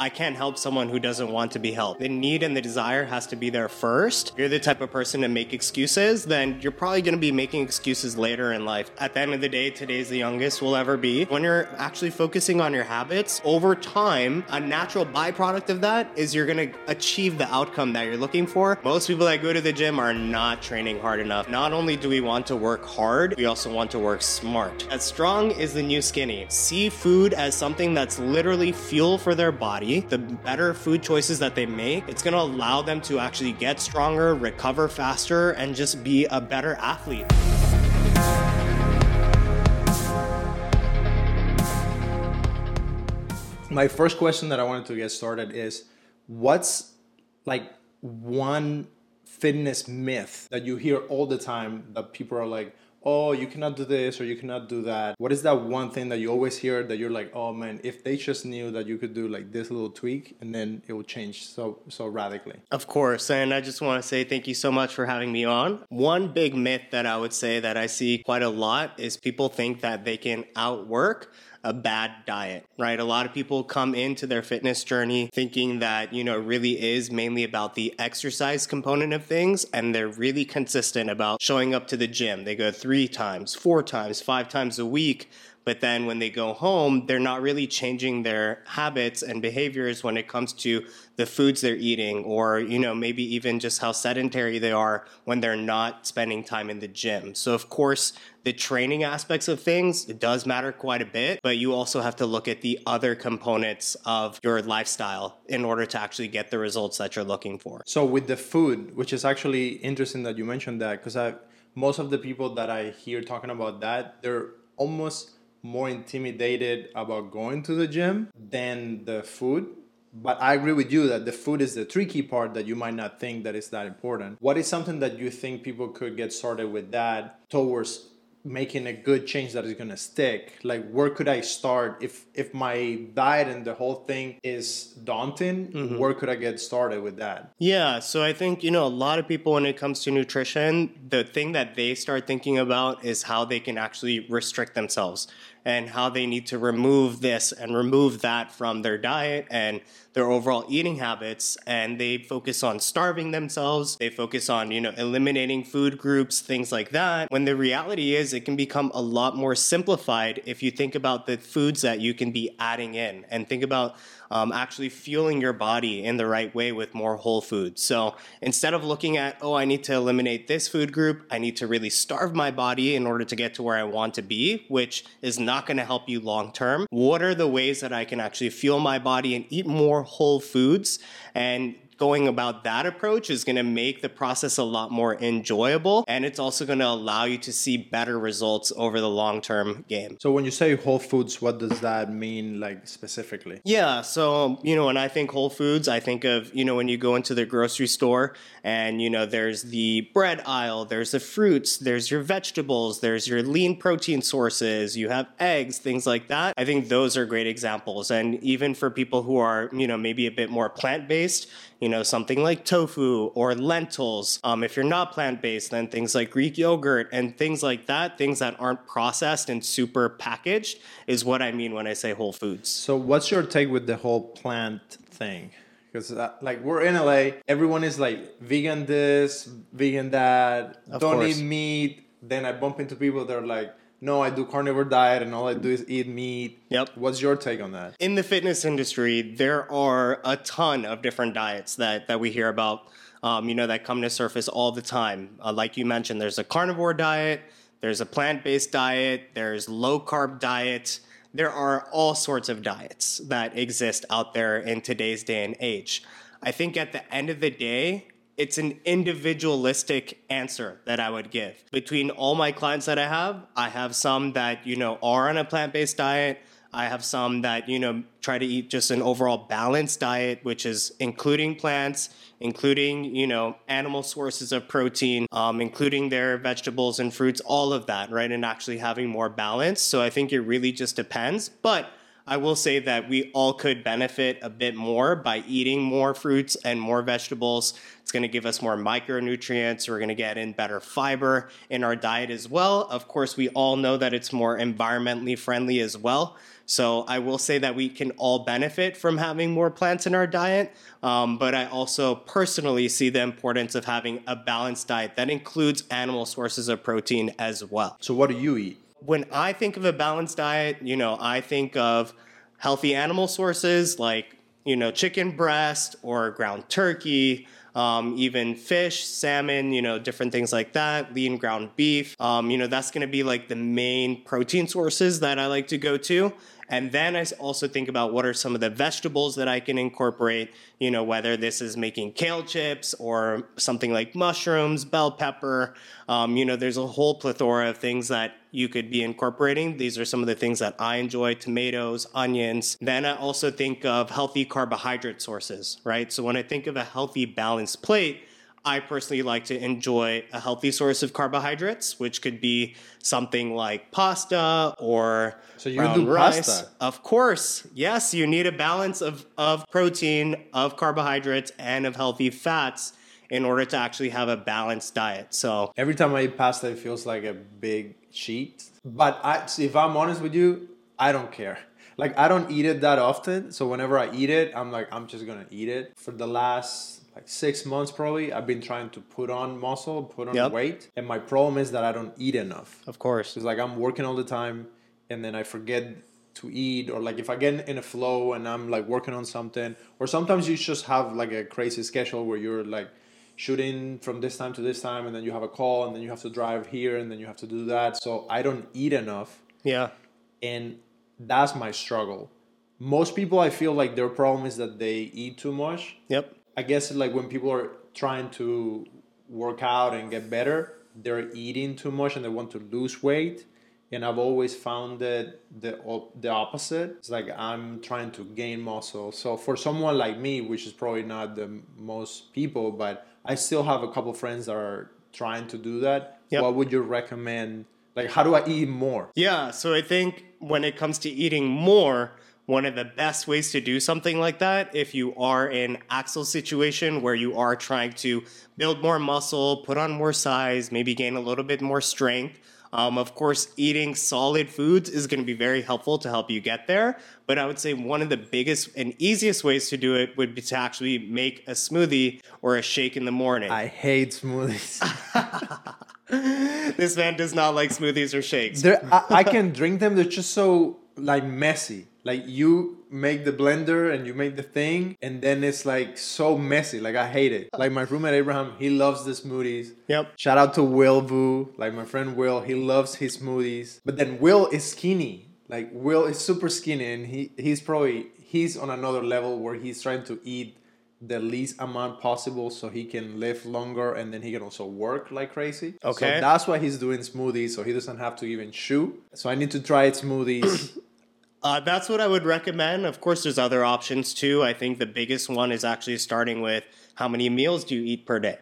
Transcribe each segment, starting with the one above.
I can't help someone who doesn't want to be helped. The need and the desire has to be there first. If you're the type of person to make excuses, then you're probably going to be making excuses later in life. At the end of the day, today's the youngest we'll ever be. When you're actually focusing on your habits, over time, a natural byproduct of that is you're going to achieve the outcome that you're looking for. Most people that go to the gym are not training hard enough. Not only do we want to work hard, we also want to work smart. As strong is the new skinny. See food as something that's literally fuel for their body. The better food choices that they make, it's going to allow them to actually get stronger, recover faster, and just be a better athlete. My first question that I wanted to get started is what's like one fitness myth that you hear all the time that people are like, oh, you cannot do this or you cannot do that. What is that one thing that you always hear that you're like, oh man, if they just knew that you could do like this little tweak and then it will change so so radically. Of course, and I just want to say thank you so much for having me on. One big myth that I would say that I see quite a lot is people think that they can outwork a bad diet, right? A lot of people come into their fitness journey thinking that, you know, it really is mainly about the exercise component of things and they're really consistent about showing up to the gym. They go 3 times, 4 times, 5 times a week but then when they go home, they're not really changing their habits and behaviors when it comes to the foods they're eating, or, you know, maybe even just how sedentary they are when they're not spending time in the gym. So, of course, the training aspects of things it does matter quite a bit, but you also have to look at the other components of your lifestyle in order to actually get the results that you're looking for. So, with the food, which is actually interesting that you mentioned that, because I most of the people that I hear talking about that, they're almost more intimidated about going to the gym than the food. But i agree with you that the food is the tricky part that you might not think that is that important. What is something that you think people could get started with that towards making a good change that is going to stick? Like where could i start? If if my diet and the whole thing is daunting mm-hmm. where could i get started with that? Yeah so i think you know a lot of people when it comes to nutrition the thing that they start thinking about is how they can actually restrict themselves and how they need to remove this and remove that from their diet and their overall eating habits. And they focus on starving themselves. They focus on you know eliminating food groups things like that. When the reality is it can become a lot more simplified if you think about the foods that you can be adding in. And think about um, actually fueling your body in the right way with more whole foods. So instead of looking at, oh, I need to eliminate this food group, I need to really starve my body in order to get to where I want to be, which is not going to help you long term. What are the ways that I can actually fuel my body and eat more whole foods and going about that approach is going to make the process a lot more enjoyable and it's also going to allow you to see better results over the long term game. So when you say whole foods, what does that mean like specifically? Yeah, so you know when I think whole foods, I think of, you know, when you go into the grocery store and you know there's the bread aisle, there's the fruits, there's your vegetables, there's your lean protein sources, you have eggs, things like that. I think those are great examples and even for people who are, you know, maybe a bit more plant-based, you know, something like tofu or lentils. Um, if you're not plant based, then things like Greek yogurt and things like that, things that aren't processed and super packaged, is what I mean when I say whole foods. So, what's your take with the whole plant thing? Because uh, like we're in LA, everyone is like vegan this, vegan that, of don't course. eat meat. Then I bump into people that are like, no, I do carnivore diet and all I do is eat meat. Yep. What's your take on that? In the fitness industry, there are a ton of different diets that, that we hear about, um, you know, that come to surface all the time. Uh, like you mentioned, there's a carnivore diet, there's a plant based diet, there's low carb diet. There are all sorts of diets that exist out there in today's day and age. I think at the end of the day, it's an individualistic answer that I would give. Between all my clients that I have, I have some that, you know, are on a plant-based diet. I have some that, you know, try to eat just an overall balanced diet, which is including plants, including, you know, animal sources of protein, um, including their vegetables and fruits, all of that, right? And actually having more balance. So I think it really just depends. But I will say that we all could benefit a bit more by eating more fruits and more vegetables. It's going to give us more micronutrients. We're going to get in better fiber in our diet as well. Of course, we all know that it's more environmentally friendly as well. So I will say that we can all benefit from having more plants in our diet, um, but I also personally see the importance of having a balanced diet that includes animal sources of protein as well. So, what do you eat? When I think of a balanced diet, you know, I think of healthy animal sources like, you know, chicken breast or ground turkey. Um, even fish, salmon, you know, different things like that, lean ground beef. Um, you know, that's going to be like the main protein sources that I like to go to. And then I also think about what are some of the vegetables that I can incorporate, you know, whether this is making kale chips or something like mushrooms, bell pepper. Um, you know, there's a whole plethora of things that you could be incorporating. These are some of the things that I enjoy tomatoes, onions. Then I also think of healthy carbohydrate sources, right? So when I think of a healthy, balanced plate, I personally like to enjoy a healthy source of carbohydrates, which could be something like pasta or So you do rice. pasta? Of course, yes, you need a balance of, of protein, of carbohydrates, and of healthy fats in order to actually have a balanced diet. So Every time I eat pasta, it feels like a big sheet. But I, if I'm honest with you, I don't care. Like I don't eat it that often, so whenever I eat it, I'm like I'm just gonna eat it. For the last like six months, probably, I've been trying to put on muscle, put on Yep. weight, and my problem is that I don't eat enough. of course, It's like I'm working all the time, and then I forget to eat, or like if I get in a flow and I'm like working on something, or sometimes you just have like a crazy schedule where you're like shooting from this time to this time, and then you have a call, and then you have to drive here, and then you have to do that. So I don't eat enough, yeah, and that's my struggle. Most people, I feel like their problem is that they eat too much. yep, I guess like when people are trying to work out and get better, they're eating too much and they want to lose weight. And I've always found that the the opposite. It's like I'm trying to gain muscle. So for someone like me, which is probably not the most people, but I still have a couple friends that are trying to do that. Yep. What would you recommend? Like, how do I eat more? Yeah, so I think when it comes to eating more, one of the best ways to do something like that, if you are in axle situation where you are trying to build more muscle, put on more size, maybe gain a little bit more strength. Um, of course, eating solid foods is going to be very helpful to help you get there. But I would say one of the biggest and easiest ways to do it would be to actually make a smoothie or a shake in the morning. I hate smoothies. this man does not like smoothies or shakes. I, I can drink them. They're just so like messy. Like you make the blender and you make the thing, and then it's like so messy. Like I hate it. Like my roommate Abraham, he loves the smoothies. Yep. Shout out to Will Vu, like my friend Will. He loves his smoothies. But then Will is skinny. Like Will is super skinny, and he he's probably he's on another level where he's trying to eat the least amount possible so he can live longer and then he can also work like crazy. Okay. So that's why he's doing smoothies so he doesn't have to even chew. So I need to try smoothies. Uh, that's what I would recommend. Of course, there's other options too. I think the biggest one is actually starting with how many meals do you eat per day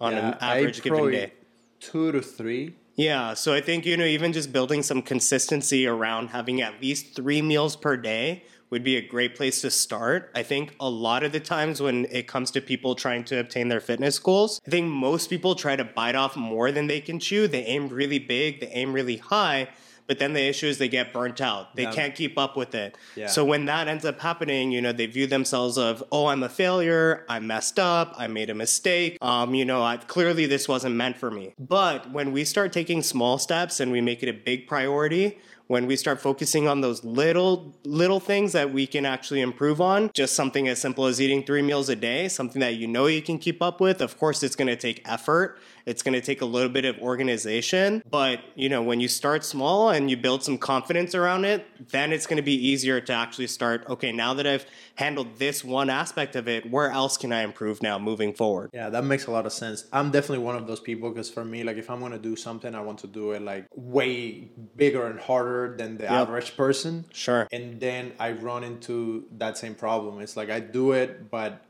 on an Yeah, I average given day. Two to three. Yeah, so I think you know even just building some consistency around having at least three meals per day would be a great place to start. I think a lot of the times when it comes to people trying to obtain their fitness goals, I think most people try to bite off more than they can chew. They aim really big, they aim really high, but then the issue is they get burnt out. They Yeah. can't keep up with it. Yeah. So when that ends up happening, you know, they view themselves of, oh, I'm a failure, I messed up, I made a mistake. Um, you know, I, clearly this wasn't meant for me. But when we start taking small steps and we make it a big priority, when we start focusing on those little little things that we can actually improve on, just something as simple as eating three meals a day, something that you know you can keep up with. Of course, it's going to take effort. It's going to take a little bit of organization, but you know, when you start small and you build some confidence around it, then it's going to be easier to actually start, okay, now that I've handled this one aspect of it, where else can I improve now moving forward? Yeah, that makes a lot of sense. I'm definitely one of those people because for me, like if I'm gonna do something, I want to do it like way bigger and harder than the average person. Sure. And then I run into that same problem. It's like I do it, but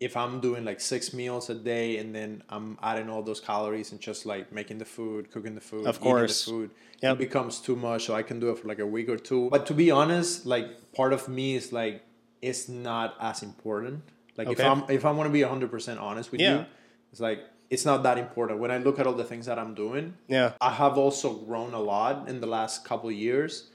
if I'm doing like six meals a day and then I'm adding all those calories and just like making the food, cooking the food, Of eating course. the food, Yep. it becomes too much. So I can do it for like a week or two. But to be honest, like part of me is like it's not as important. Like if I'm if I want to be hundred percent honest with Yeah. you, it's like it's not that important. When I look at all the things that I'm doing, Yeah. I have also grown a lot in the last couple of years.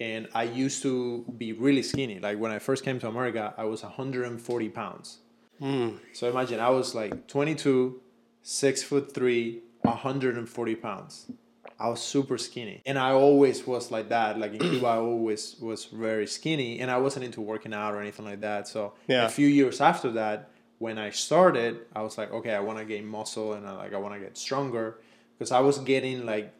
And I used to be really skinny. Like when I first came to America, I was 140 pounds. Hmm. So imagine I was like 22, six foot three, 140 pounds. I was super skinny. And I always was like that. Like in Cuba, I always was very skinny and I wasn't into working out or anything like that. So Yeah. a few years after that, when I started, I was like, okay, I want to gain muscle and I like I want to get stronger because I was getting like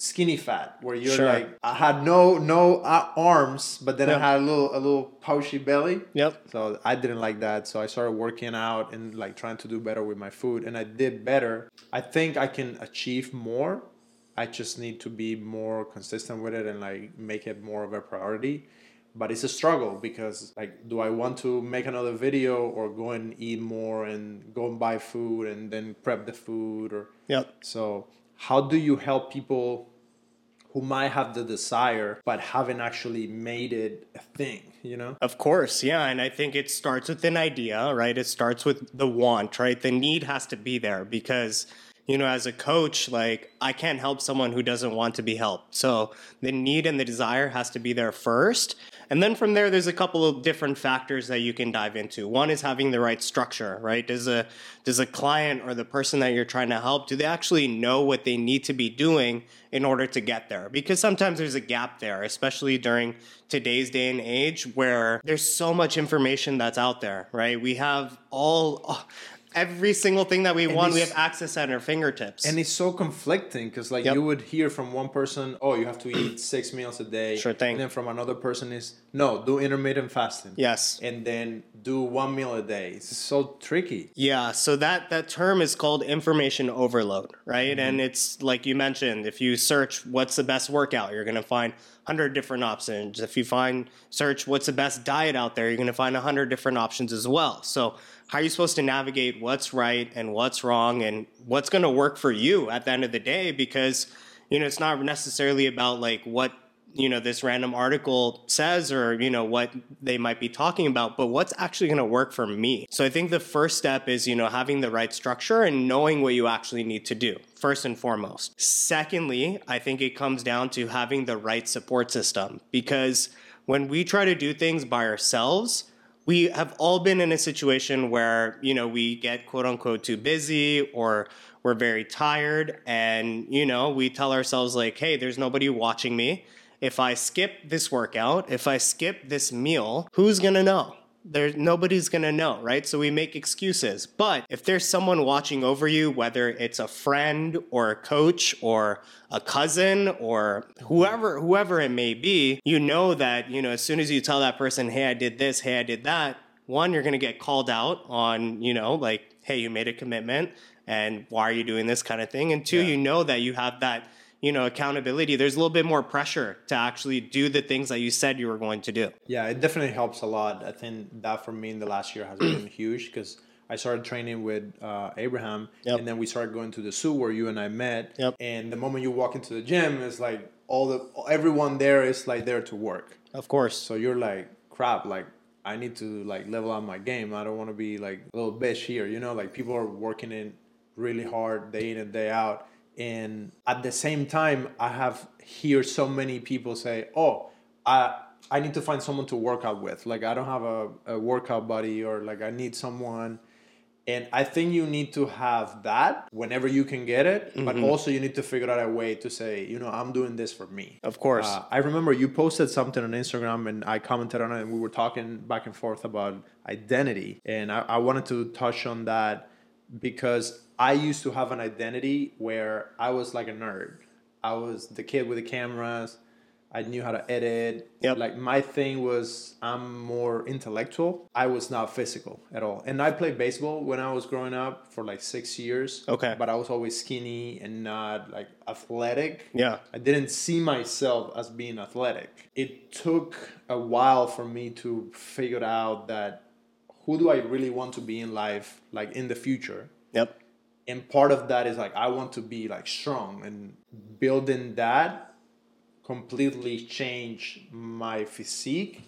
skinny fat where you're Sure. like I had no no uh, arms, but then Yeah. I had a little a little pouchy belly. Yep. So I didn't like that. So I started working out and like trying to do better with my food, and I did better. I think I can achieve more. I just need to be more consistent with it and like make it more of a priority. But it's a struggle because like, do I want to make another video or go and eat more and go and buy food and then prep the food or Yep. so how do you help people who might have the desire but haven't actually made it a thing? You know. Of course, yeah. And I think it starts with an idea, right? It starts with the want, right? The need has to be there because, you know, as a coach, like I can't help someone who doesn't want to be helped. So the need and the desire has to be there first. And then from there, there's a couple of different factors that you can dive into. One is having the right structure, right? Does a does a client or the person that you're trying to help, do they actually know what they need to be doing in order to get there? Because sometimes there's a gap there, especially during today's day and age where there's so much information that's out there, right? We have all every single thing that we want, we have access at our fingertips. And it's so conflicting because, like, Yep. you would hear from one person, "Oh, you have to eat six meals a day." Sure thing. And then from another person is, "No, do intermittent fasting." yes. And then do one meal a day. It's so tricky. Yeah, so that that term is called information overload, right? And mm-hmm. it's like you mentioned, if you search what's the best workout, you're going to find 100 different options. If you find search what's the best diet out there, you're going to find 100 different options as well. So, how are you supposed to navigate what's right and what's wrong and what's going to work for you at the end of the day because you know, it's not necessarily about like what you know this random article says or you know what they might be talking about but what's actually going to work for me. So i think the first step is you know having the right structure and knowing what you actually need to do first and foremost. Secondly i think it comes down to having the right support system because when we try to do things by ourselves we have all been in a situation where you know we get quote unquote too busy or we're very tired and you know we tell ourselves like hey there's nobody watching me. If i skip this workout if i skip this meal who's gonna know there's nobody's gonna know right? So we make excuses. But if there's someone watching over you whether it's a friend or a coach or a cousin or whoever whoever it may be you know that you know as soon as you tell that person hey i did this hey i did that one you're gonna get called out on you know like hey you made a commitment and why are you doing this kind of thing? And two Yeah. you know that you have that you know accountability there's a little bit more pressure to actually do the things that you said you were going to do Yeah, it definitely helps a lot. I think that for me in the last year has been huge because I started training with uh, Abraham, Yep. and then we started going to the zoo where you and I met. Yep. And the moment you walk into the gym, it's like all the everyone there is like there to work. of course So you're like, crap, like I need to like level up my game. I don't want to be like a little bitch here, you know. Like people are working in really hard day in and day out, and at the same time, I have hear so many people say, "Oh, I." I need to find someone to work out with. Like I don't have a, a workout buddy or like I need someone. And I think you need to have that whenever you can get it, but also you need to figure out a way to say, you know, I'm doing this for me. of course Uh, I remember you posted something on Instagram and I commented on it and we were talking back and forth about identity. And I, I wanted to touch on that because I used to have an identity where I was like a nerd. I was the kid with the cameras. I knew how to edit. Yep. Like my thing was I'm more intellectual. I was not physical at all. And I played baseball when I was growing up for like six years. Okay. But I was always skinny and not like athletic. yeah I didn't see myself as being athletic. It took a while for me to figure out that who do I really want to be in life, like in the future? Yep. And part of that is like I want to be like strong and building that completely changed my physique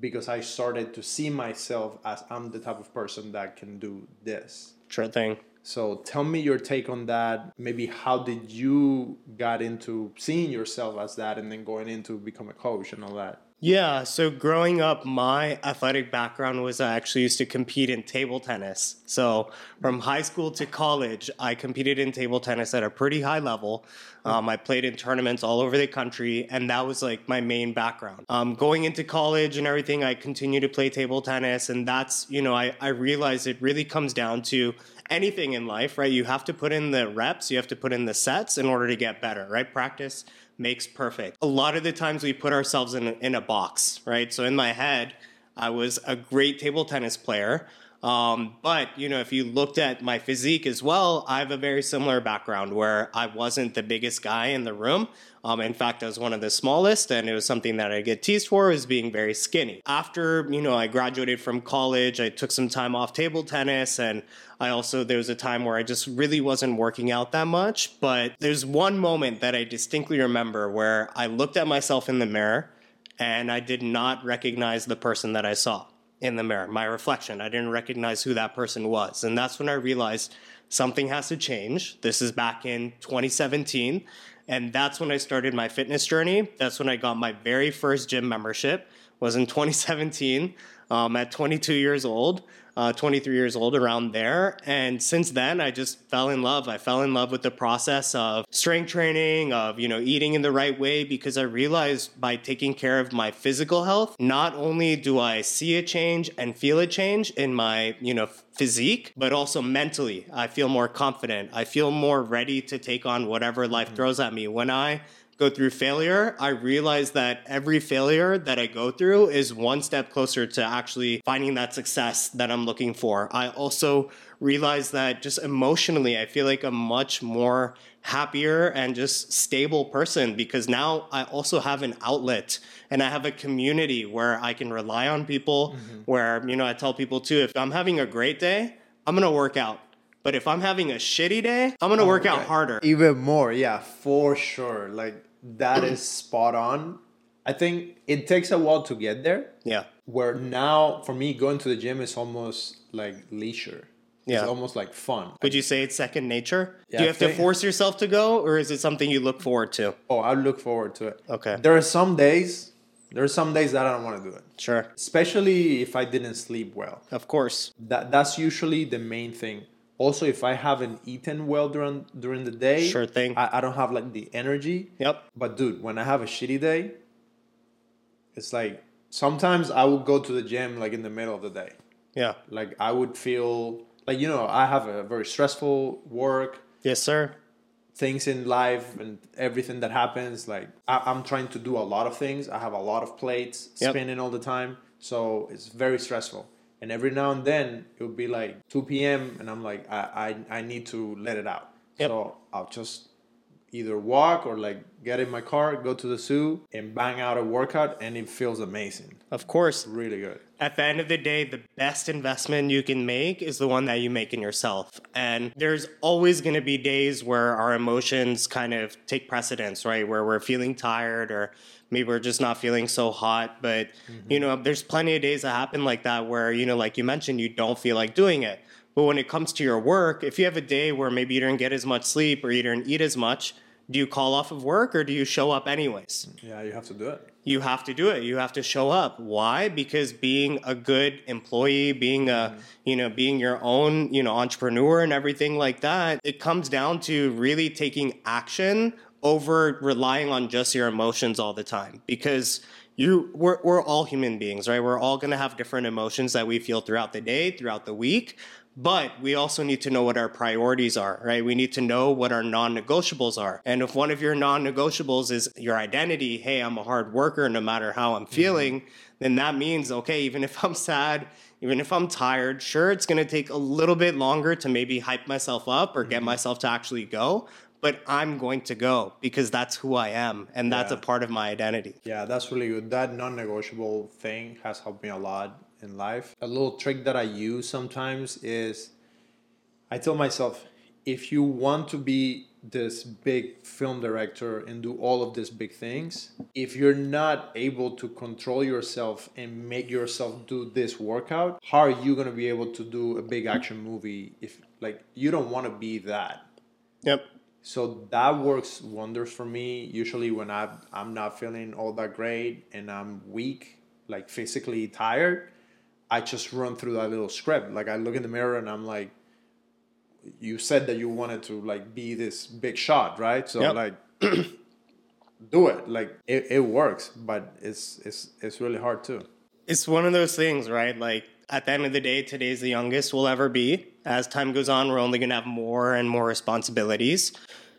because I started to see myself as I'm the type of person that can do this. Sure thing. So tell me your take on that. Maybe how did you got into seeing yourself as that and then going into become a coach and all that? Yeah, so growing up, my athletic background was I actually used to compete in table tennis. So from high school to college, I competed in table tennis at a pretty high level. Um, I played in tournaments all over the country, and that was like my main background. Um, going into college and everything, I continued to play table tennis, and that's, you know, I, I realized it really comes down to anything in life, right? You have to put in the reps, you have to put in the sets in order to get better, right? Practice makes perfect. A lot of the times we put ourselves in a, in a box, right? So in my head, I was a great table tennis player. Um, but you know, if you looked at my physique as well, I have a very similar background where I wasn't the biggest guy in the room. Um, in fact, I was one of the smallest, and it was something that I get teased for was being very skinny. After you know, I graduated from college, I took some time off table tennis, and I also there was a time where I just really wasn't working out that much. But there's one moment that I distinctly remember where I looked at myself in the mirror, and I did not recognize the person that I saw in the mirror, my reflection. I didn't recognize who that person was. And that's when I realized something has to change. This is back in 2017. And that's when I started my fitness journey. That's when I got my very first gym membership was in 2017 um, at 22 years old uh, 23 years old, around there. And since then, I just fell in love. I fell in love with the process of strength training, of, you know, eating in the right way, because I realized by taking care of my physical health, not only do I see a change and feel a change in my, you know, physique, but also mentally. I feel more confident. I feel more ready to take on whatever life mm-hmm. throws at me. When I go through failure, I realize that every failure that I go through is one step closer to actually finding that success that I'm looking for. I also realize that just emotionally, I feel like a much more happier and just stable person because now I also have an outlet and I have a community where I can rely on people. Mm-hmm. Where, you know, I tell people too, if I'm having a great day, I'm gonna work out. But if I'm having a shitty day, I'm gonna oh, work out harder. Even more, yeah, for sure. Like that is spot on. I think it takes a while to get there. Yeah. Where now, for me, going to the gym is almost like leisure. Yeah. It's almost like fun. Would you say it's second nature? Yeah, Do you have think, to force yourself to go, or is it something you look forward to? Oh, I look forward to it. Okay. There are some days. There are some days that I don't want to do it. Sure. Especially if I didn't sleep well. Of course. That that's usually the main thing also if i haven't eaten well during during the day sure thing. I, I don't have like the energy. Yep. But dude when i have a shitty day it's like sometimes i would go to the gym like in the middle of the day. Yeah. Like i would feel like you know i have a very stressful work. Yes sir. Things in life and everything that happens like I, am trying to do a lot of things. I have a lot of plates yep. spinning all the time. So it's very stressful and every now and then it would be like 2 p.m. and I'm like I I, I need to let it out. Yep. So I'll just either walk or like get in my car, go to the zoo and bang out a workout and it feels amazing. Of course. Really good. At the end of the day, the best investment you can make is the one that you make in yourself. And there's always going to be days where our emotions kind of take precedence, right? Where we're feeling tired or maybe we're just not feeling so hot. But, mm-hmm. you know, there's plenty of days that happen like that where, you know, like you mentioned, you don't feel like doing it. But when it comes to your work, if you have a day where maybe you didn't get as much sleep or you didn't eat as much, do you call off of work or do you show up anyways? Yeah, you have to do it. You have to do it. You have to show up. Why? Because being a good employee, being a, mm-hmm. you know, being your own, you know, entrepreneur and everything like that, it comes down to really taking action over relying on just your emotions all the time because you we're, we're all human beings right we're all going to have different emotions that we feel throughout the day throughout the week but we also need to know what our priorities are right we need to know what our non-negotiables are and if one of your non-negotiables is your identity hey i'm a hard worker no matter how i'm mm-hmm. feeling mm-hmm. then that means okay even if i'm sad even if i'm tired sure it's going to take a little bit longer to maybe hype myself up or get mm-hmm. myself to actually go but I'm going to go because that's who I am and that's yeah. a part of my identity. Yeah, that's really good. That non negotiable thing has helped me a lot. In life. A little trick that I use sometimes is I tell myself, if you want to be this big film director and do all of these big things, if you're not able to control yourself and make yourself do this workout, how are you going to be able to do a big action movie if like you don't want to be that? Yep. So that works wonders for me. Usually when I I'm not feeling all that great and I'm weak, like physically tired, I just run through that little script. Like I look in the mirror and I'm like you said that you wanted to like be this big shot, right? So Yep. like do it. Like it, it works, but it's it's it's really hard too. It's one of those things, right? Like at the end of the day, today's the youngest we'll ever be. As time goes on, we're only going to have more and more responsibilities.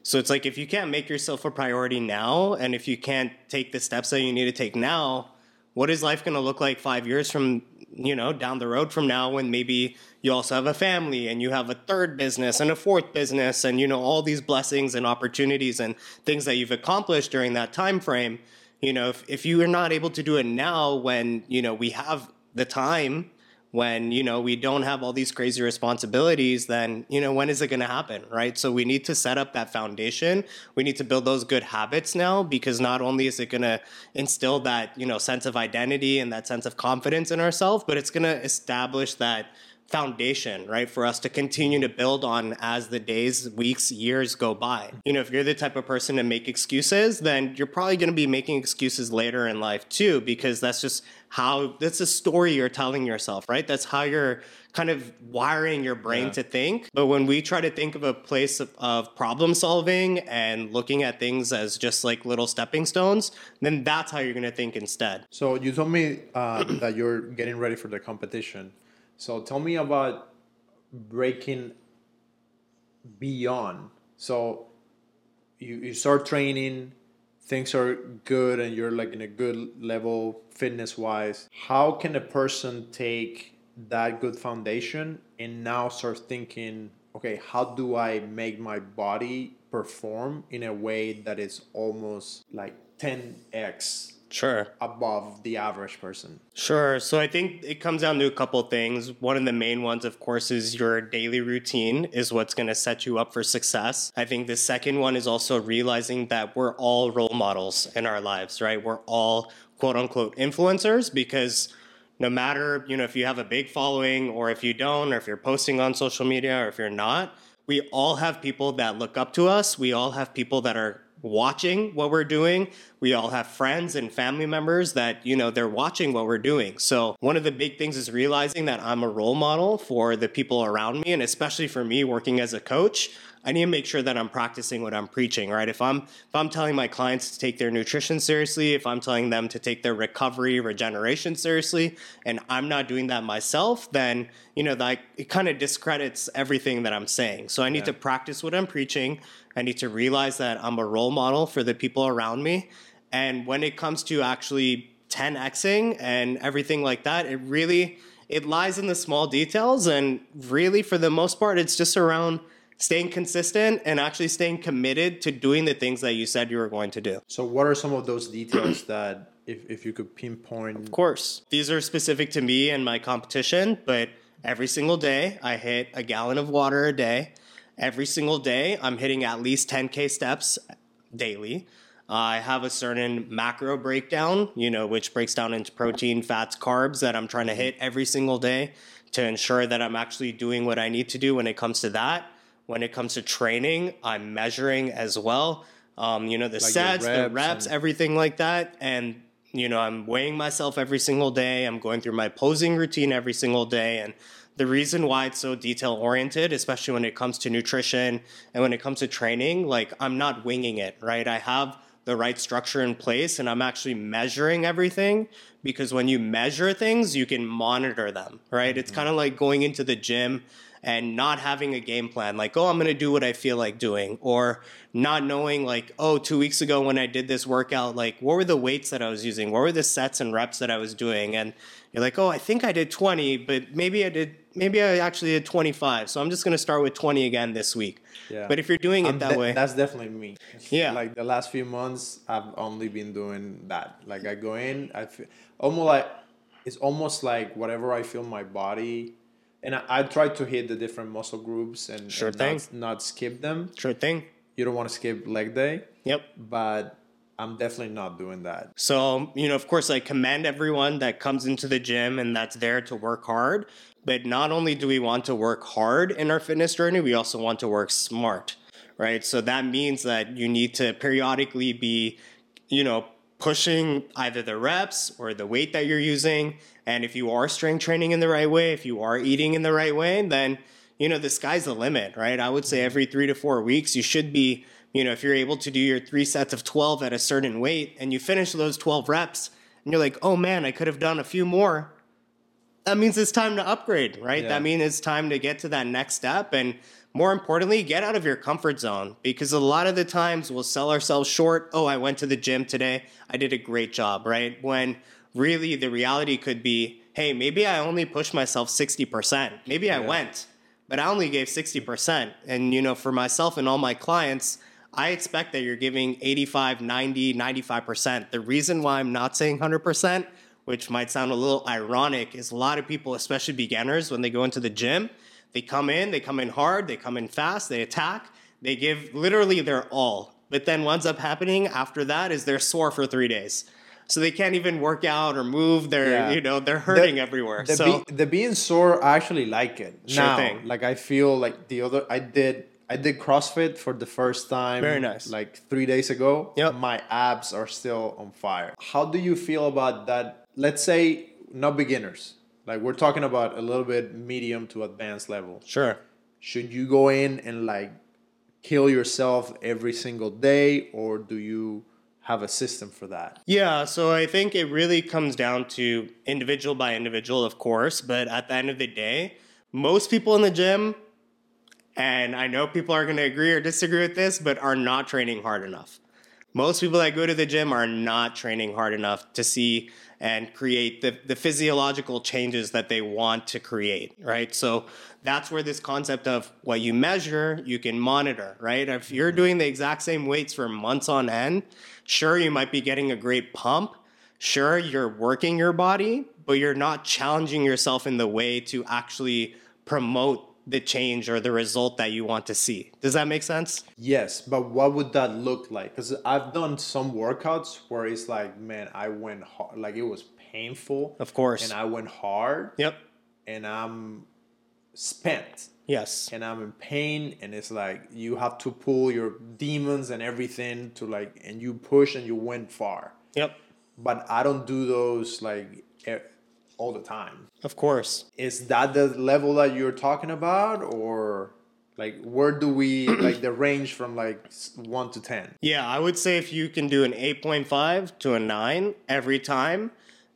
So it's like if you can't make yourself a priority now, and if you can't take the steps that you need to take now, what is life going to look like five years from, you know, down the road from now when maybe you also have a family and you have a third business and a fourth business and, you know, all these blessings and opportunities and things that you've accomplished during that time frame you know if, if you are not able to do it now when you know we have the time when you know we don't have all these crazy responsibilities then you know when is it going to happen right? So we need to set up that foundation. We need to build those good habits now because not only is it going to instill that you know sense of identity and that sense of confidence in ourselves but it's going to establish that foundation, right, for us to continue to build on as the days, weeks, years go by. You know, if you're the type of person to make excuses, then you're probably going to be making excuses later in life too, because that's just how that's a story you're telling yourself, right? That's how you're kind of wiring your brain Yeah. to think. But when we try to think of a place of, of problem solving and looking at things as just like little stepping stones, then that's how you're going to think instead. So you told me uh, that you're getting ready for the competition. So tell me about breaking beyond. So you, you start training, things are good, and you're like in a good level fitness wise. How can a person take that good foundation and now start thinking, okay, how do I make my body perform in a way that is almost like 10x Sure. above the average person. Sure. So I think it comes down to a couple things. One of the main ones, of course, is your daily routine is what's going to set you up for success. I think the second one is also realizing that we're all role models in our lives, right? We're all quote unquote influencers because no matter, you know, if you have a big following or if you don't, or if you're posting on social media or if you're not, we all have people that look up to us. We all have people that are watching what we're doing. We all have friends and family members that, you know, they're watching what we're doing. So, one of the big things is realizing that I'm a role model for the people around me and especially for me working as a coach. I need to make sure that I'm practicing what I'm preaching, right? If I'm if I'm telling my clients to take their nutrition seriously, if I'm telling them to take their recovery, regeneration seriously, and I'm not doing that myself, then you know that it kind of discredits everything that I'm saying. So I need to practice what I'm preaching. I need to realize that I'm a role model for the people around me. And when it comes to actually 10xing and everything like that, it really it lies in the small details and really for the most part it's just around staying consistent and actually staying committed to doing the things that you said you were going to do. So, what are some of those details that, if, if you could pinpoint, Of course, these are specific to me and my competition, but every single day I hit a gallon of water a day. Every single day I'm hitting at least 10K steps daily. I have a certain macro breakdown, you know, which breaks down into protein, fats, carbs that I'm trying to hit every single day to ensure that I'm actually doing what I need to do when it comes to that. When it comes to training, I'm measuring as well. Um, you know, the Like sets, the reps reps, and- everything like that. And, you know, I'm weighing myself every single day. I'm going through my posing routine every single day. And the reason why it's so detail oriented, especially when it comes to nutrition and when it comes to training, like I'm not winging it, right? I have the right structure in place and I'm actually measuring everything because when you measure things, you can monitor them, right? It's kind of like going into the gym and not having a game plan like oh i'm going to do what i feel like doing or not knowing like oh two weeks ago when i did this workout like what were the weights that i was using what were the sets and reps that i was doing and you're like oh i think i did 20 but maybe i did maybe i actually did 25 so i'm just going to start with 20 again this week Yeah. but if you're doing it I'm that de- way That's definitely me. Yeah. Like the last few months, I've only been doing that. Like I go in, I feel almost like it's almost like whatever I feel my body, and I, I try to hit the different muscle groups and, Sure and thing. Not, not skip them. Sure thing. You don't want to skip leg day, Yep. but I'm definitely not doing that. So, you know, of course, I commend everyone that comes into the gym and that's there to work hard. But not only do we want to work hard in our fitness journey, we also want to work smart, right? So that means that you need to periodically be, you know, pushing either the reps or the weight that you're using. And if you are strength training in the right way, if you are eating in the right way, then, you know, the sky's the limit, right? I would say every three to four weeks, you should be, you know, if you're able to do your three sets of 12 at a certain weight and you finish those 12 reps and you're like, oh man, I could have done a few more. That means it's time to upgrade, right? Yeah. That means it's time to get to that next step. And more importantly, get out of your comfort zone because a lot of the times we'll sell ourselves short. Oh, I went to the gym today. I did a great job, right? When really the reality could be, hey, maybe I only pushed myself 60%. Maybe I went, but I only gave 60%. And, you know, for myself and all my clients, I expect that you're giving 85, 90, 95%. The reason why I'm not saying 100%, which might sound a little ironic, is a lot of people, especially beginners, when they go into the gym, they come in, they come in hard, they come in fast, they attack, they give literally their all. But then what ends up happening after that is they're sore for three days. So they can't even work out or move. They're, Yeah. you know, they're hurting The- everywhere. The, so be, the being sore, I actually like it. Sure now, thing. Like I feel like the other, I did, I did CrossFit for the first time. Very nice. Like three days ago. Yep. My abs are still on fire. How do you feel about that? Let's say not beginners. Like we're talking about a little bit medium to advanced level. sure. Should you go in and like kill yourself every single day, or do you have a system for that? Yeah, so I think it really comes down to individual by individual, of course, but at the end of the day, most people in the gym, and I know people are going to agree or disagree with this, but are not training hard enough. Most people that go to the gym are not training hard enough to see and create the, the physiological changes that they want to create, right? So that's where this concept of what you measure, you can monitor, right? If you're doing the exact same weights for months on end, sure, you might be getting a great pump. Sure, you're working your body, but you're not challenging yourself in the way to actually promote the change or the result that you want to see. Does that make sense? Yes, but what would that look like? Because I've done some workouts where it's like, man, I went hard, like it was painful, Of course. and I went hard, Yep. and I'm spent, Yes. and I'm in pain, and it's like you have to pull your demons and everything to like, and you push and you went far. Yep. But I don't do those like all the time. Of course. Is that the level that you're talking about, or like where do we like the range from like one to ten? Yeah, I would say if you can do an 8.5 to a 9 every time,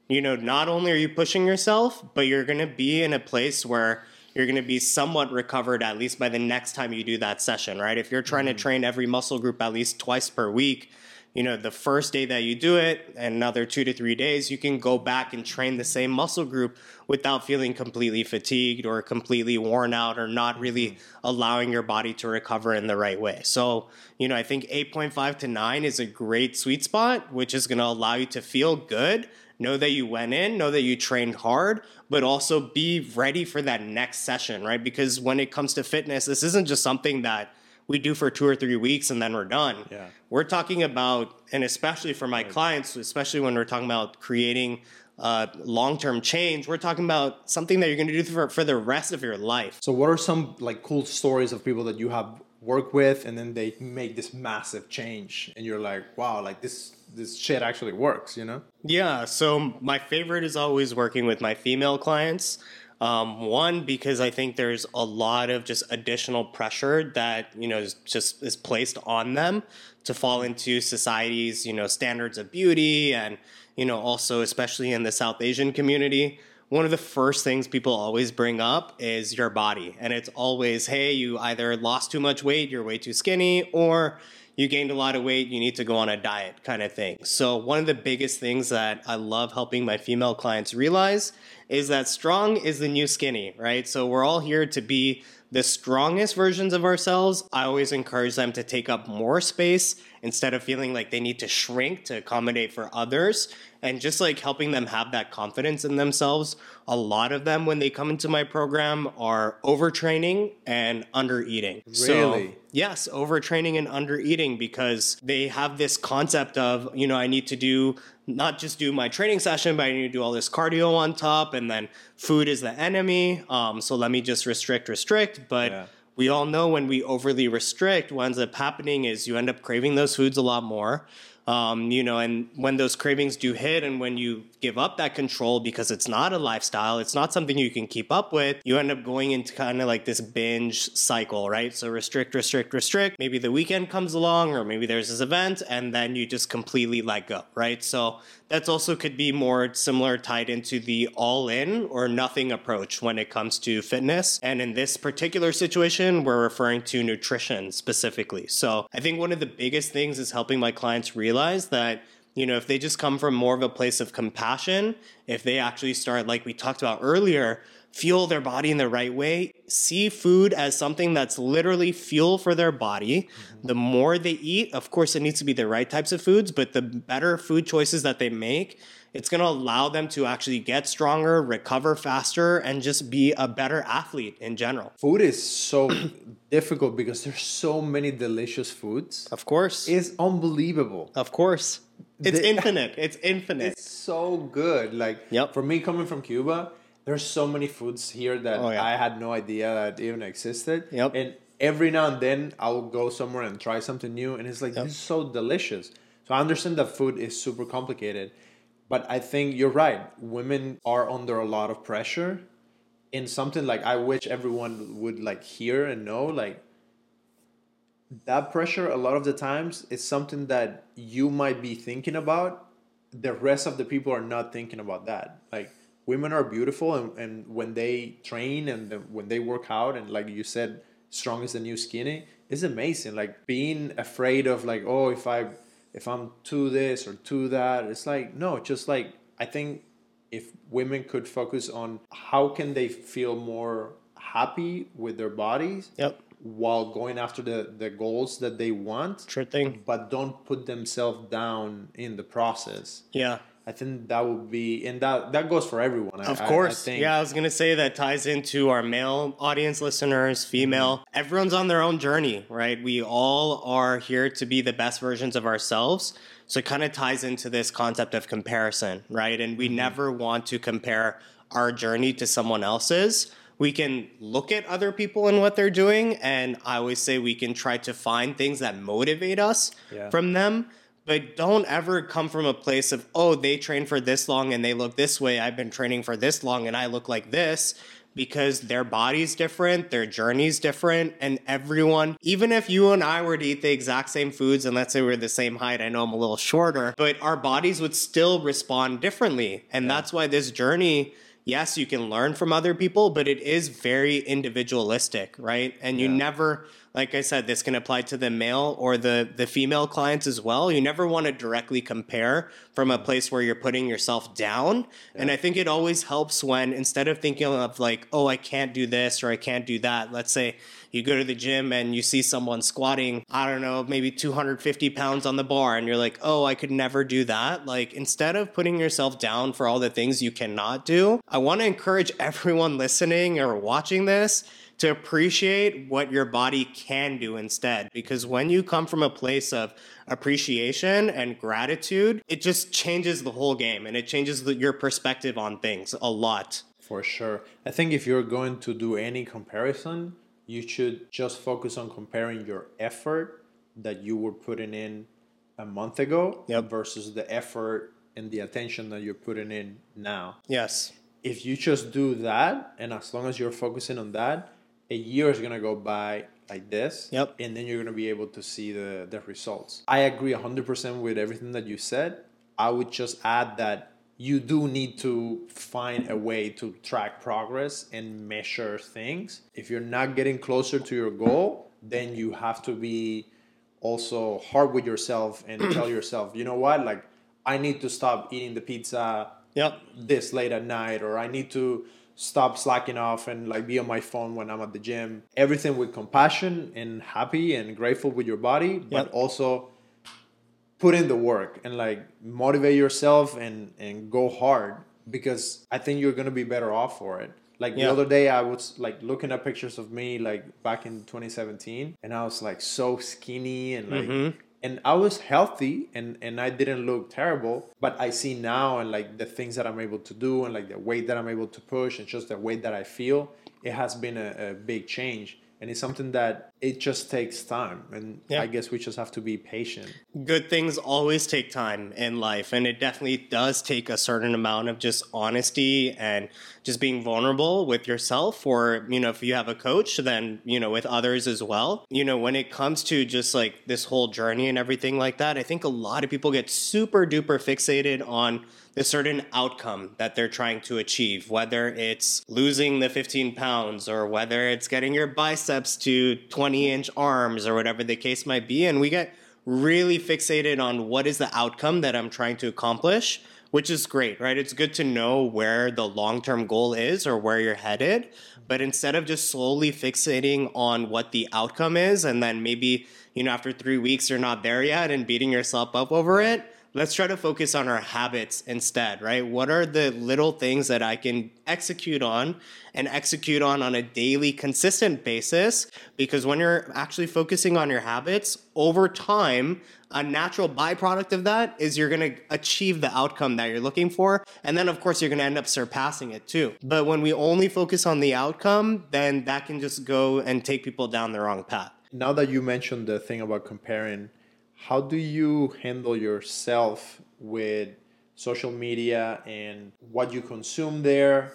you know, not only are you pushing yourself, but you're going to be in a place where you're going to be somewhat recovered at least by the next time you do that session, right? If you're trying to mm-hmm. train every muscle group at least twice per week, you know, the first day that you do it, and another two to three days, you can go back and train the same muscle group without feeling completely fatigued or completely worn out or not really allowing your body to recover in the right way. So, you know, I think 8.5 to 9 is a great sweet spot, which is going to allow you to feel good, know that you went in, know that you trained hard, but also be ready for that next session, right? Because when it comes to fitness, this isn't just something that we do for two or three weeks and then we're done. Yeah. We're talking about, and especially for my clients, especially when we're talking about creating uh, long term change, we're talking about something that you're going to do for, for the rest of your life. So, what are some like cool stories of people that you have worked with, and then they make this massive change, and you're like, wow, like this this shit actually works, you know? Yeah, so my favorite is always working with my female clients. Um, one because I think there's a lot of just additional pressure that you know is just is placed on them to fall into society's you know standards of beauty and you know also especially in the South Asian community. One of the first things people always bring up is your body, and it's always, hey, you either lost too much weight, you're way too skinny, or you gained a lot of weight, you need to go on a diet kind of thing. So, one of the biggest things that I love helping my female clients realize is that strong is the new skinny, right? So, we're all here to be the strongest versions of ourselves. I always encourage them to take up more space instead of feeling like they need to shrink to accommodate for others. And just like helping them have that confidence in themselves. A lot of them, when they come into my program, are overtraining and undereating. Really? So, yes, overtraining and undereating because they have this concept of, you know, I need to do not just do my training session, but I need to do all this cardio on top, and then food is the enemy. Um, so let me just restrict, restrict. But Yeah. we all know when we overly restrict, what ends up happening is you end up craving those foods a lot more. Um, you know, and when those cravings do hit, and when you give up that control because it's not a lifestyle, it's not something you can keep up with, you end up going into kind of like this binge cycle, right? So restrict, restrict, restrict. Maybe the weekend comes along, or maybe there's this event, and then you just completely let go, right? So that's also could be more similar tied into the all in or nothing approach when it comes to fitness. And in this particular situation, we're referring to nutrition specifically. So I think one of the biggest things is helping my clients realize that you know, if they just come from more of a place of compassion, if they actually start, like we talked about earlier, fuel their body in the right way, see food as something that's literally fuel for their body. Mm-hmm. The more they eat, of course, it needs to be the right types of foods, but the better food choices that they make, it's going to allow them to actually get stronger, recover faster, and just be a better athlete in general. Food is so difficult because there's so many delicious foods. Of course. It's unbelievable. of course. It's The- infinite. It's infinite. It's so good. Like Yep. for me coming from Cuba, there's so many foods here that Oh, yeah. I had no idea that even existed. Yep. And every now and then I'll go somewhere and try something new and it's like this is so delicious. So I understand that food is super complicated. But I think you're right. Women are under a lot of pressure in something like I wish everyone would like hear and know like that pressure a lot of the times is something that you might be thinking about the rest of the people are not thinking about that like women are beautiful and, and when they train and the, when they work out and like you said strong is the new skinny is amazing like being afraid of like oh if i if i'm too this or too that it's like no just like i think if women could focus on how can they feel more happy with their bodies Yep. while going after the, the goals that they want, Sure thing. but don't put themselves down in the process. Yeah. I think that would be, and that that goes for everyone. I- Of I- I course. think. yeah, I was to say that ties into our male audience listeners, female. Mm-hmm. Everyone's on their own journey, right? We all are here to be the best versions of ourselves. So it kind of ties into this concept of comparison, right? And Mm-hmm. we never want to compare our journey to someone else's. We can look at other people and what they're doing. And I always say we can try to find things that motivate us Yeah. from them but don't ever come from a place of oh they train for this long and they look this way. I've been training for this long and i look like this because their body's different their journey's different and everyone even if you and i were to eat the exact same foods and let's say we're the same height i know i'm a little shorter but our bodies would still respond differently. And that's why this journey yes you can learn from other people but it is very individualistic right? And you never like I said, this can apply to the male or the the female clients as well. You never want to directly compare from a mm. place where you're putting yourself down. And I think it always helps when instead of thinking of like, oh, I can't do this or I can't do that. Let's say you go to the gym and you see someone squatting, I don't know, maybe 250 pounds on the bar, and you're like, oh, I could never do that. Like, instead of putting yourself down for all the things you cannot do, I want to encourage everyone listening or watching this to appreciate what your body can do instead. Because when you come from a place of appreciation and gratitude, it just changes the whole game and it changes the, your perspective on things a lot. For sure. I think if you're going to do any comparison, you should just focus on comparing your effort that you were putting in a month ago Yep. versus the effort and the attention that you're putting in now. Yes. If you just do that, and as long as you're focusing on that, a year is gonna go by like this. Yep. And then you're gonna be able to see the, the results. I agree 100% with everything that you said. I would just add that you do need to find a way to track progress and measure things. If you're not getting closer to your goal, then you have to be also hard with yourself and tell yourself, you know what, like I need to stop eating the pizza Yep. this late at night or I need to stop slacking off and like be on my phone when I'm at the gym. Everything with compassion and happy and grateful with your body, but Yep. also put in the work and like motivate yourself and and go hard because I think you're gonna be better off for it. Like Yeah. the other day, I was like looking at pictures of me like back in 2017, and I was like so skinny and like, Mm-hmm. And I was healthy and and I didn't look terrible. But I see now and like the things that I'm able to do and like the weight that I'm able to push and just the weight that I feel, it has been a, a big change. And it's something that it just takes time, and Yeah. I guess we just have to be patient. good things always take time in life and it definitely does take a certain amount of just honesty and just being vulnerable with yourself or you know if you have a coach then you know with others as well you know when it comes to just like this whole journey and everything like that i think a lot of people get super duper fixated on the certain outcome that they're trying to achieve, whether it's losing the 15 pounds or whether it's getting your biceps to 20 inch arms or whatever the case might be. And we get really fixated on what is the outcome that I'm trying to accomplish, which is great, right? It's good to know where the long term goal is or where you're headed. But instead of just slowly fixating on what the outcome is, and then maybe, you know, after three weeks you're not there yet and beating yourself up over it, let's try to focus on our habits instead, right? What are the little things that I can execute on and execute on on a daily, consistent basis? Because when you're actually focusing on your habits over time, a natural byproduct of that is you're going to achieve the outcome that you're looking for. And then, of course, you're going to end up surpassing it too. But when we only focus on the outcome, then that can just go and take people down the wrong path. Now that you mentioned the thing about comparing, how do you handle yourself with social media and what you consume there?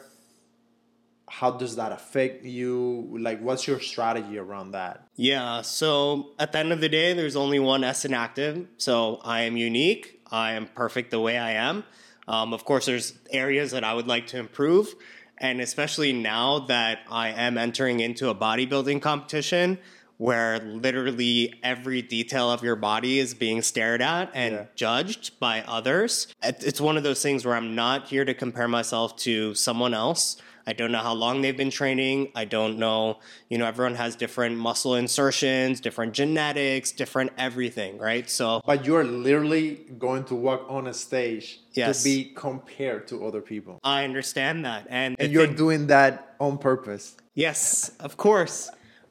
How does that affect you? Like, what's your strategy around that? Yeah, so at the end of the day, there's only one Essen active. So I am unique. I am perfect the way I am. Um, of course, there's areas that I would like to improve. And especially now that I am entering into a bodybuilding competition where literally every detail of your body is being stared at and Yeah. judged by others. It's one of those things where I'm not here to compare myself to someone else. I don't know how long they've been training. I don't know, you know, everyone has different muscle insertions, different genetics, different everything, right? So, But you're literally going to walk on a stage Yes. to be compared to other people. I understand that. And, And you're thing- doing that on purpose. Yes, of course.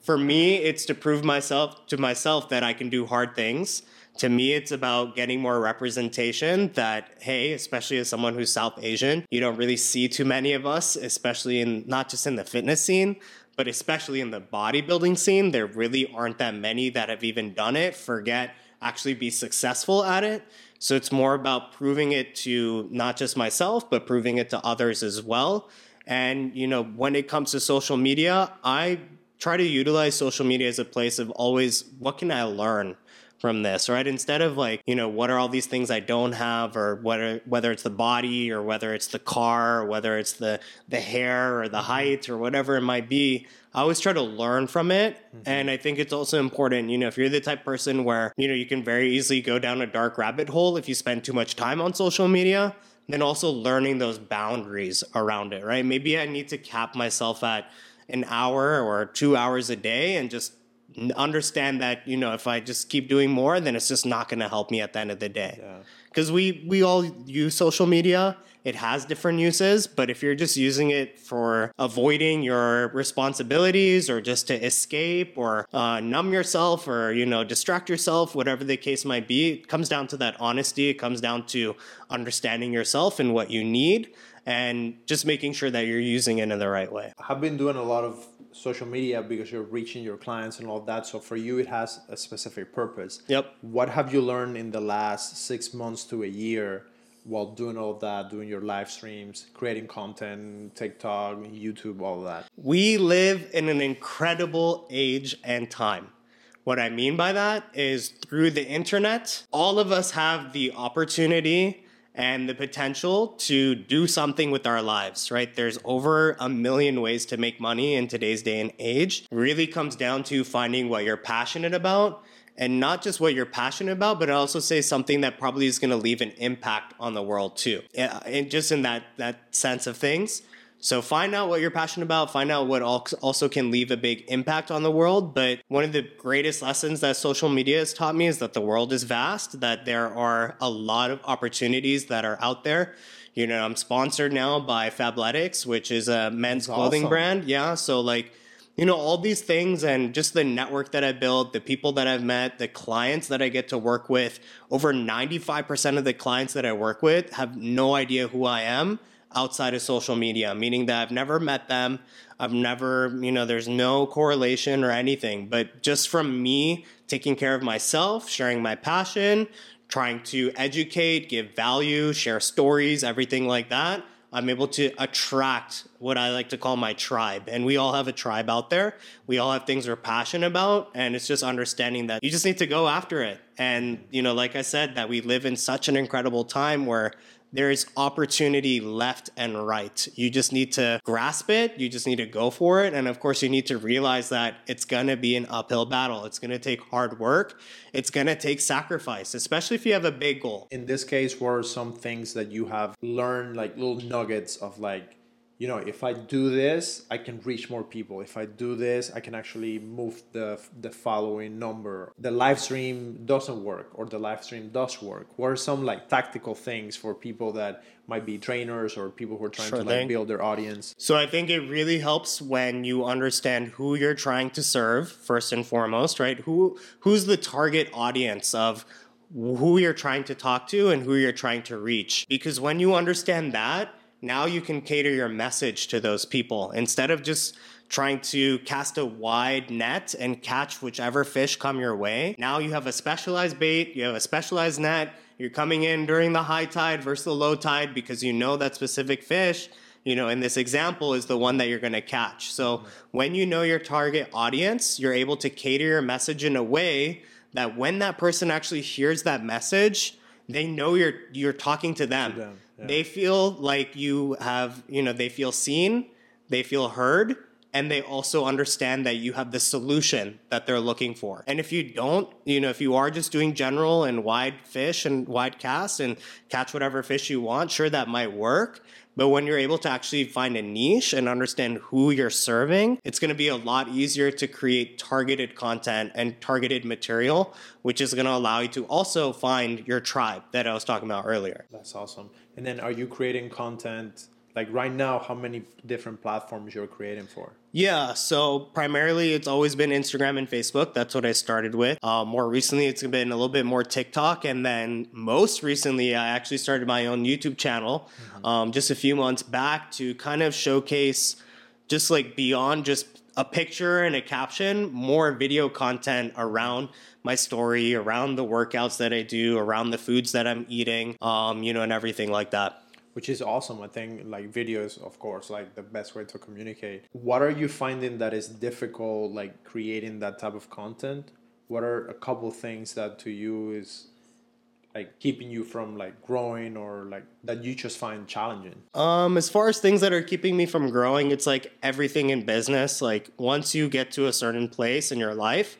For me, it's to prove myself to myself that I can do hard things. To me, it's about getting more representation that, hey, especially as someone who's South Asian, you don't really see too many of us, especially in not just in the fitness scene, but especially in the bodybuilding scene. There really aren't that many that have even done it, forget actually be successful at it. So it's more about proving it to not just myself, but proving it to others as well. And, you know, when it comes to social media, I try to utilize social media as a place of always, what can I learn? from this, right? Instead of like, you know, what are all these things I don't have, or whether whether it's the body, or whether it's the car, or whether it's the the hair, or the mm-hmm. height, or whatever it might be. I always try to learn from it, mm-hmm. and I think it's also important. You know, if you're the type of person where you know you can very easily go down a dark rabbit hole if you spend too much time on social media, then also learning those boundaries around it, right? Maybe I need to cap myself at an hour or two hours a day and just understand that you know if I just keep doing more, then it's just not going to help me at the end of the day. Yeah. Because we we all use social media. It has different uses, but if you're just using it for avoiding your responsibilities or just to escape or uh, numb yourself or you know distract yourself, whatever the case might be, it comes down to that honesty. It comes down to understanding yourself and what you need, and just making sure that you're using it in the right way. I've been doing a lot of social media because you're reaching your clients and all that. So for you, it has a specific purpose. Yep. What have you learned in the last six months to a year while doing all that, doing your live streams, creating content, TikTok, YouTube, all of that? We live in an incredible age and time. What I mean by that is through the internet, all of us have the opportunity and the potential to do something with our lives, right? There's over a million ways to make money in today's day and age. Really comes down to finding what you're passionate about and not just what you're passionate about, but also say something that probably is going to leave an impact on the world too. And just in that that sense of things. So find out what you're passionate about, find out what also can leave a big impact on the world. But one of the greatest lessons that social media has taught me is that the world is vast, that there are a lot of opportunities that are out there. You know, I'm sponsored now by Fabletics, which is a men's That's clothing awesome. brand. Yeah. So like, you know, all these things and just the network that I built, the people that I've met, the clients that I get to work with, over 95% of the clients that I work with have no idea who I am outside of social media, meaning that I've never met them. I've never, you know, there's no correlation or anything, but just from me taking care of myself, sharing my passion, trying to educate, give value, share stories, everything like that I'm able to attract what I like to call my tribe. And we all have a tribe out there. We all have things we're passionate about. And it's just understanding that you just need to go after it. And, you know, like I said, that we live in such an incredible time where there is opportunity left and right. You just need to grasp it. You just need to go for it. And of course, you need to realize that it's going to be an uphill battle. It's going to take hard work. It's going to take sacrifice, especially if you have a big goal. In this case, what are some things that you have learned, like little nuggets of like, you know if i do this i can reach more people. If i do this i can actually move the the following number. The live stream doesn't work or the live stream does work. What are some like tactical things for people that might be trainers or people who are trying sure to like thing. build their audience? So i think it really helps when you understand who you're trying to serve first and foremost right? Who who's the target audience of who you're trying to talk to and who you're trying to reach? Because when you understand that now you can cater your message to those people instead of just trying to cast a wide net and catch whichever fish come your way. Now you have a specialized bait, you have a specialized net, you're coming in during the high tide versus the low tide because you know that specific fish, you know, in this example is the one that you're going to catch. So when you know your target audience, you're able to cater your message in a way that when that person actually hears that message, they know you're you're talking to them. To them they feel like you have, you know, they feel seen, they feel heard, and they also understand that you have the solution that they're looking for. And if you don't, you know, if you are just doing general and wide fish and wide cast and catch whatever fish you want, sure, that might work. But when you're able to actually find a niche and understand who you're serving, it's going to be a lot easier to create targeted content and targeted material, which is going to allow you to also find your tribe that I was talking about earlier. That's awesome. And then are you creating content? Like right now, how many different platforms you're creating for? Yeah, so primarily it's always been Instagram and Facebook. That's what I started with. Uh, more recently, it's been a little bit more TikTok, and then most recently, I actually started my own YouTube channel mm-hmm. um, just a few months back to kind of showcase just like beyond just a picture and a caption, more video content around my story, around the workouts that I do, around the foods that I'm eating, um, you know, and everything like that. Which is awesome. I think like videos, of course, like the best way to communicate. What are you finding that is difficult, like creating that type of content? What are a couple things that to you is like keeping you from like growing or like that you just find challenging? Um, as far as things that are keeping me from growing, it's like everything in business. Like once you get to a certain place in your life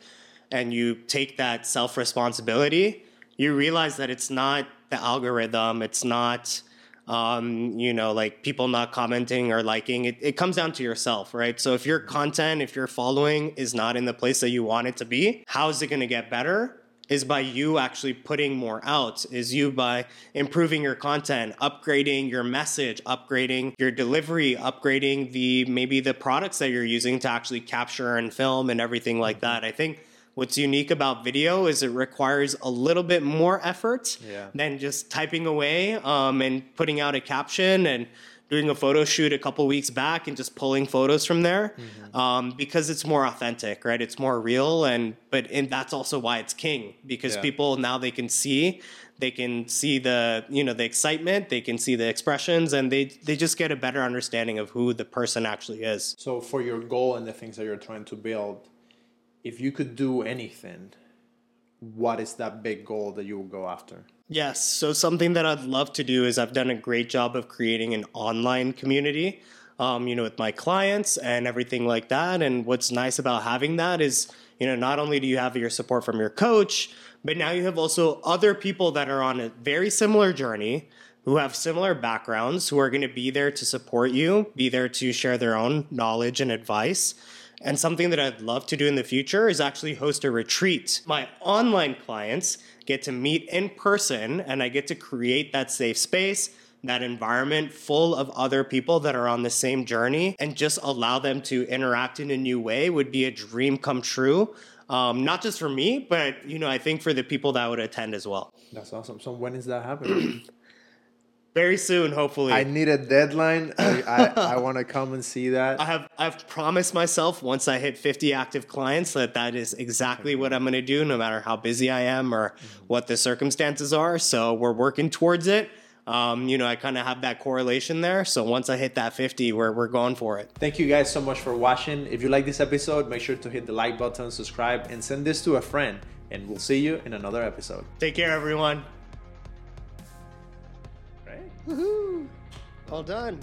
and you take that self responsibility, you realize that it's not the algorithm, it's not um, you know, like people not commenting or liking. It, it comes down to yourself, right? So if your content, if your following is not in the place that you want it to be, how is it going to get better? is by you actually putting more out, is you by improving your content, upgrading your message, upgrading your delivery, upgrading the maybe the products that you're using to actually capture and film and everything like that. I think what's unique about video is it requires a little bit more effort yeah. than just typing away um, and putting out a caption and doing a photo shoot a couple weeks back and just pulling photos from there mm-hmm. um, because it's more authentic, right? It's more real, and but and that's also why it's king because yeah. people now they can see they can see the you know the excitement they can see the expressions and they they just get a better understanding of who the person actually is so for your goal and the things that you're trying to build if you could do anything what is that big goal that you will go after Yes. So something that I'd love to do is I've done a great job of creating an online community, um, you know, with my clients and everything like that. And what's nice about having that is, you know, not only do you have your support from your coach, but now you have also other people that are on a very similar journey who have similar backgrounds, who are going to be there to support you, be there to share their own knowledge and advice. And something that I'd love to do in the future is actually host a retreat. My online clients get to meet in person and I get to create that safe space, that environment full of other people that are on the same journey and just allow them to interact in a new way would be a dream come true. Um, not just for me, but you know, I think for the people that would attend as well. That's awesome. So when is that happening? Very soon, hopefully. I need a deadline. I, I, I want to come and see that. I have I've promised myself once I hit 50 active clients that that is exactly what I'm going to do, no matter how busy I am or what the circumstances are. So we're working towards it. Um, you know, I kind of have that correlation there. So once I hit that 50, we're, we're going for it. Thank you guys so much for watching. If you like this episode, make sure to hit the like button, subscribe, and send this to a friend. And we'll see you in another episode. Take care, everyone. Woohoo! All done.